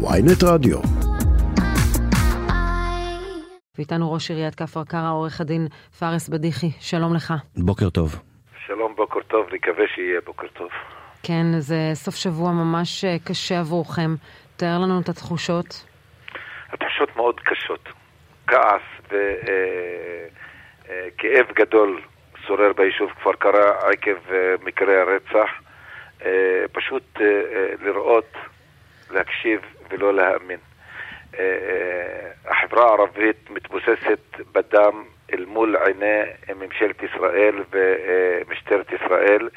ויינט רדיו. ואיתנו ראש עיריית כפר קרא, עורך הדין פארס בדיחי, שלום לך. בוקר טוב. שלום, בוקר טוב, נקווה שיהיה בוקר טוב. כן, זה סוף שבוע ממש אה, קשה עבורכם. תאר לנו את התחושות. התחושות מאוד קשות. כעס וכאב אה, אה, גדול שורר ביישוב כפר קרא עקב מקרי הרצח. פשוט לראות, להקשיב ולא להאמין. החברה הערבית מתבוססת בדם אל מול עיני ממשלת ישראל ומשטרת ישראל,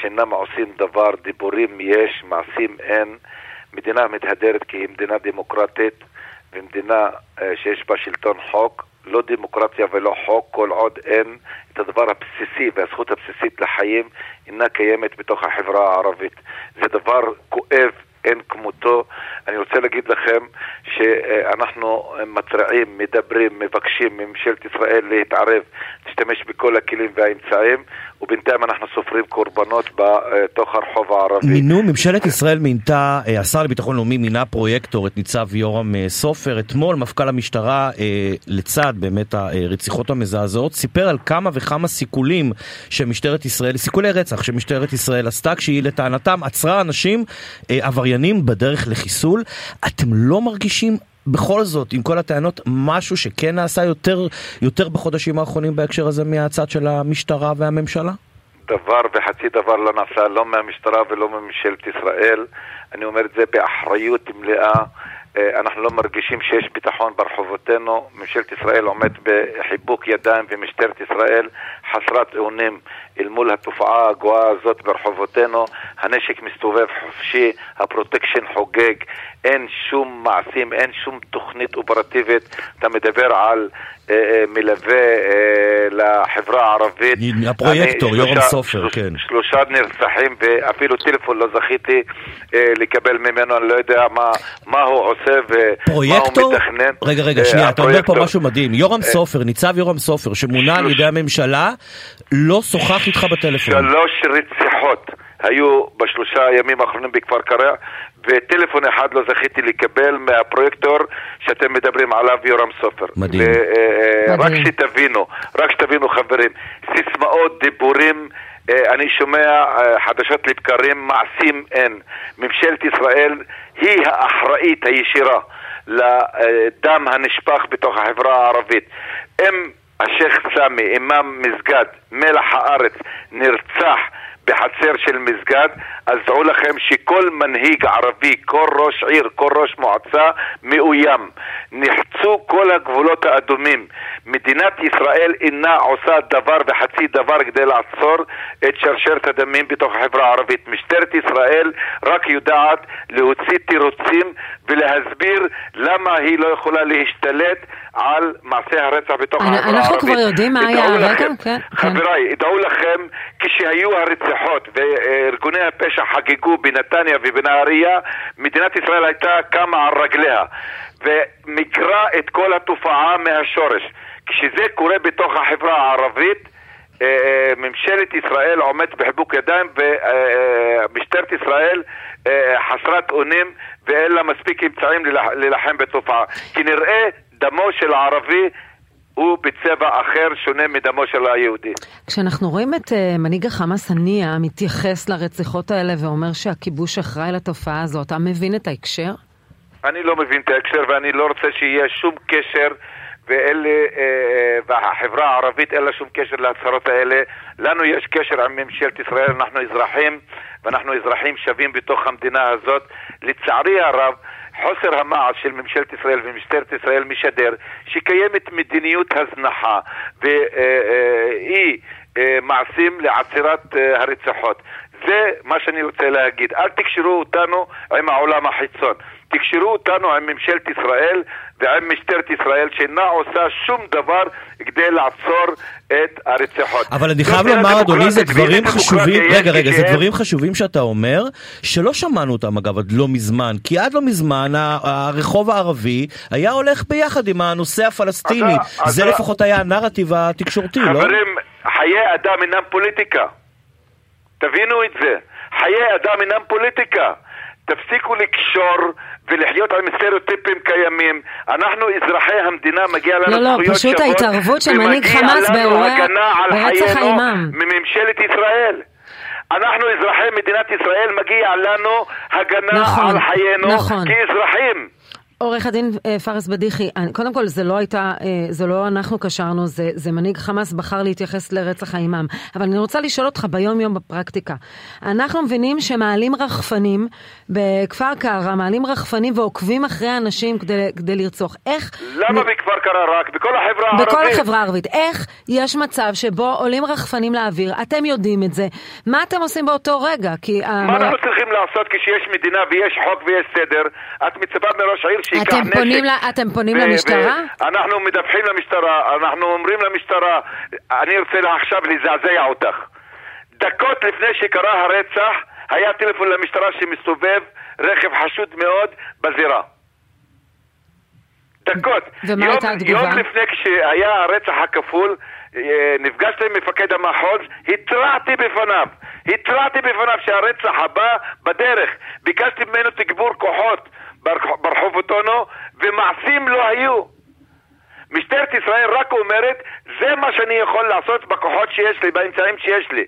שאינם עושים דבר, דיבורים יש, מעשים אין. מדינה מתהדרת כי היא מדינה דמוקרטית ומדינה אה, שיש בה שלטון חוק, לא דמוקרטיה ולא חוק, כל עוד אין את הדבר הבסיסי והזכות הבסיסית לחיים אינה קיימת בתוך החברה הערבית. זה דבר כואב אין כמותו. אני רוצה להגיד לכם שאנחנו מתריעים, מדברים, מבקשים מממשלת ישראל להתערב, להשתמש בכל הכלים והאמצעים, ובינתיים אנחנו סופרים קורבנות בתוך הרחוב הערבי. מינו, ממשלת ישראל מינתה, אה, השר לביטחון לאומי מינה פרויקטור, את ניצב יורם אה, סופר. אתמול מפכ"ל המשטרה, אה, לצד באמת הרציחות המזעזעות, סיפר על כמה וכמה סיכולים שמשטרת ישראל, סיכולי רצח שמשטרת ישראל עשתה, כשהיא לטענתם עצרה אנשים עבריינים בדרך לחיסול. אתם לא מרגישים בכל זאת, עם כל הטענות, משהו שכן נעשה יותר, יותר בחודשים האחרונים בהקשר הזה מהצד של המשטרה והממשלה? דבר וחצי דבר לא נעשה, לא מהמשטרה ולא מממשלת ישראל. אני אומר את זה באחריות מלאה. אה, אנחנו לא מרגישים שיש ביטחון ברחובותינו. ממשלת ישראל עומד בחיבוק ידיים ומשטרת ישראל חסרת אונים אל מול התופעה הגואה הזאת ברחובותינו. הנשק מסתובב חופשי, הפרוטקשן חוגג, אין שום מעשים, אין שום תוכנית אופרטיבית. אתה מדבר על אה, אה, מלווה אה, לחברה הערבית. הפרויקטור, יורם סופר, שלוש, כן. שלושה נרצחים ואפילו טלפון לא זכיתי אה, לקבל ממנו, אני לא יודע מה, מה הוא עושה ומה הוא מתכנן. רגע, רגע, שנייה, אתה אומר פה משהו מדהים. יורם סופר, ניצב יורם סופר, שמונה על ידי הממשלה, לא שוחח איתך בטלפון. שלוש רציחות. היו בשלושה הימים האחרונים בכפר קרע, וטלפון אחד לא זכיתי לקבל מהפרויקטור שאתם מדברים עליו, יורם סופר. מדהים. ו, uh, רק שתבינו, רק שתבינו חברים, סיסמאות, דיבורים, uh, אני שומע uh, חדשות לבקרים, מעשים אין. ממשלת ישראל היא האחראית הישירה לדם הנשפך בתוך החברה הערבית. אם השייח' סמי, אימאם מסגד, מלח הארץ, נרצח בחצר של מסגד, אז דעו לכם שכל מנהיג ערבי, כל ראש עיר, כל ראש מועצה, מאוים. נחצו כל הגבולות האדומים. מדינת ישראל אינה עושה דבר וחצי דבר כדי לעצור את שרשרת הדמים בתוך החברה הערבית. משטרת ישראל רק יודעת להוציא תירוצים ולהסביר למה היא לא יכולה להשתלט על מעשי הרצח בתוך החברה הערבית. אנחנו כבר יודעים מה היה הרקע? כן, כן. חבריי, דעו לכם, כשהיו הרציחות וארגוני הפשע חגגו בנתניה ובנהריה, מדינת ישראל הייתה קמה על רגליה ומקרה את כל התופעה מהשורש. כשזה קורה בתוך החברה הערבית, אה, אה, ממשלת ישראל עומדת בחיבוק ידיים ומשטרת ישראל אה, חסרת אונים ואין לה מספיק אמצעים להילחם בתופעה. כי נראה דמו של הערבי הוא בצבע אחר שונה מדמו של היהודי. כשאנחנו רואים את uh, מנהיג החמאס הנייה מתייחס לרציחות האלה ואומר שהכיבוש אחראי לתופעה הזאת, אתה מבין את ההקשר? אני לא מבין את ההקשר ואני לא רוצה שיהיה שום קשר ואלה, אה, והחברה הערבית אין לה שום קשר להצהרות האלה. לנו יש קשר עם ממשלת ישראל, אנחנו אזרחים ואנחנו אזרחים שווים בתוך המדינה הזאת. לצערי הרב, חוסר המעש של ממשלת ישראל ומשטרת ישראל משדר שקיימת מדיניות הזנחה ואי מעשים לעצירת הרציחות. זה מה שאני רוצה להגיד. אל תקשרו אותנו עם העולם החיצון. תקשרו אותנו עם ממשלת ישראל ועם משטרת ישראל שאינה עושה שום דבר כדי לעצור את הרציחות. אבל אני חייב לומר, אדוני, זה דברים חשובים, רגע, רגע, זה דברים חשובים שאתה אומר, שלא שמענו אותם אגב עד לא מזמן, כי עד לא מזמן הרחוב הערבי היה הולך ביחד עם הנושא הפלסטיני. זה לפחות היה הנרטיב התקשורתי, לא? חברים, חיי אדם אינם פוליטיקה. תבינו את זה. חיי אדם אינם פוליטיקה. תפסיקו לקשור ולחיות על סטריאוטיפים קיימים. אנחנו אזרחי המדינה, מגיע לנו לא, לא, פשוט ההתערבות של מנהיג חמאס באירועי ברצח האימאם. מממשלת ישראל. אנחנו אזרחי מדינת ישראל, מגיע לנו הגנה נכון, על חיינו נכון. כאזרחים. עורך הדין אה, פארס בדיחי, קודם כל זה לא הייתה, אה, זה לא אנחנו קשרנו, זה, זה מנהיג חמאס בחר להתייחס לרצח האימאם. אבל אני רוצה לשאול אותך ביום יום בפרקטיקה. אנחנו מבינים שמעלים רחפנים בכפר קרא, מעלים רחפנים ועוקבים אחרי אנשים כדי, כדי לרצוח. איך... למה נ... בכפר קרא רק? בכל החברה הערבית? בכל החברה הערבית. איך יש מצב שבו עולים רחפנים לאוויר, אתם יודעים את זה, מה אתם עושים באותו רגע? כי... מה אנחנו צריכים לעשות כשיש מדינה ויש חוק ויש סדר? את מצפה מראש העיר שייקח נשק. פונים ל... אתם פונים ו- למשטרה? ו- אנחנו מדווחים למשטרה, אנחנו אומרים למשטרה, אני רוצה עכשיו לזעזע אותך. דקות לפני שקרה הרצח, היה טלפון למשטרה שמסתובב רכב חשוד מאוד בזירה. דקות. ומה יום, הייתה התגובה? יום לפני כשהיה הרצח הכפול, אה, נפגשתי עם מפקד המחוז, התרעתי בפניו, התרעתי בפניו שהרצח הבא בדרך. ביקשתי ממנו תגבור כוחות. ברחוב אוטונו, ומעשים לא היו. משטרת ישראל רק אומרת, זה מה שאני יכול לעשות בכוחות שיש לי, באמצעים שיש לי.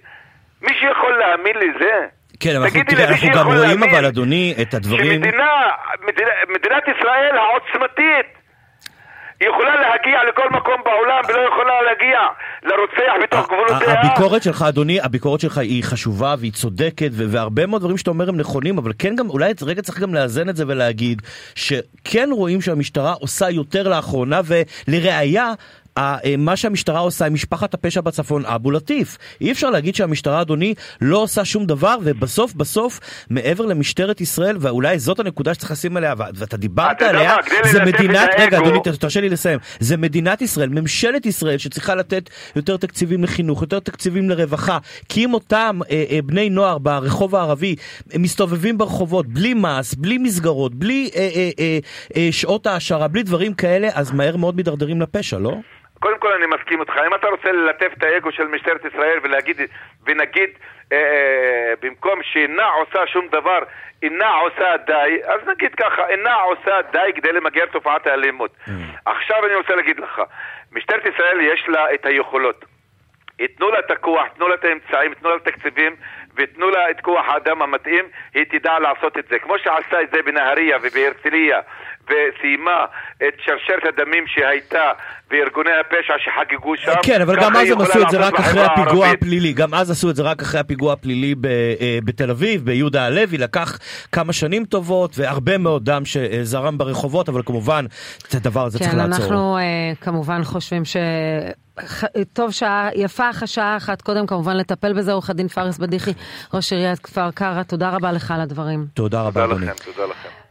מישהו יכול להאמין לזה? כן, אבל אנחנו, תראה, אנחנו גם רואים אבל, אדוני, את הדברים... שמדינה, מדינה, מדינת ישראל העוצמתית, יכולה להגיע לכל מקום בעולם ולא יכולה להגיע לרוצח בתוך גבולותיה. הביקורת שלך, אדוני, הביקורת שלך היא חשובה והיא צודקת, והרבה מאוד דברים שאתה אומר הם נכונים, אבל כן גם, אולי רגע צריך גם לאזן את זה ולהגיד שכן רואים שהמשטרה עושה יותר לאחרונה, ולראיה, מה שהמשטרה עושה עם משפחת הפשע בצפון, אבו לטיף. אי אפשר להגיד שהמשטרה, אדוני, לא עושה שום דבר, ובסוף בסוף, מעבר למשטרת ישראל, ואולי זאת הנקודה שצריך לשים עליה, ואתה דיברת עליה, זה מדינת, רגע, אדוני, תרשה לי לסיים, זה מדינת ישראל, ממשלת ישראל, שצריכה לתת יותר תקציבים לחינוך, יותר תקציבים לרווחה, כי אם אותם אה, אה, בני נוער ברחוב הערבי מסתובבים ברחובות, בלי מס, בלי מסגרות, בלי אה, אה, אה, אה, שעות העשרה, בלי דברים כאלה, אז מהר מאוד מידרדרים לפשע, לא? קודם כל אני מסכים איתך, אם אתה רוצה ללטף את האגו של משטרת ישראל ולהגיד, ונגיד אה, אה, במקום שאינה עושה שום דבר, אינה עושה די, אז נגיד ככה, אינה עושה די כדי למגר תופעת האלימות. Mm. עכשיו אני רוצה להגיד לך, משטרת ישראל יש לה את היכולות. ייתנו לה את הכוח, תנו לה את האמצעים, תנו לה את התקציבים ותנו לה את כוח האדם המתאים, היא תדע לעשות את זה. כמו שעשה את זה בנהריה ובהרצליה וסיימה את שרשרת הדמים שהייתה בארגוני הפשע שחגגו שם. כן, אבל גם אז הם עשו את זה רק אחרי הפיגוע הפלילי. גם אז עשו את זה רק אחרי הפיגוע הפלילי אה, בתל אביב, ביהודה הלוי. לקח כמה שנים טובות והרבה מאוד דם שזרם ברחובות, אבל כמובן, את הדבר הזה צריך כן, לעצור. כן, אנחנו אה, כמובן חושבים ש... טוב שעה, יפה אחרי שעה אחת, קודם כמובן לטפל בזה, עורך הדין פארס בדיחי, ראש עיריית כפר קרא, תודה רבה לך על הדברים. תודה רבה, אדוני. תודה לכם, תודה לכם.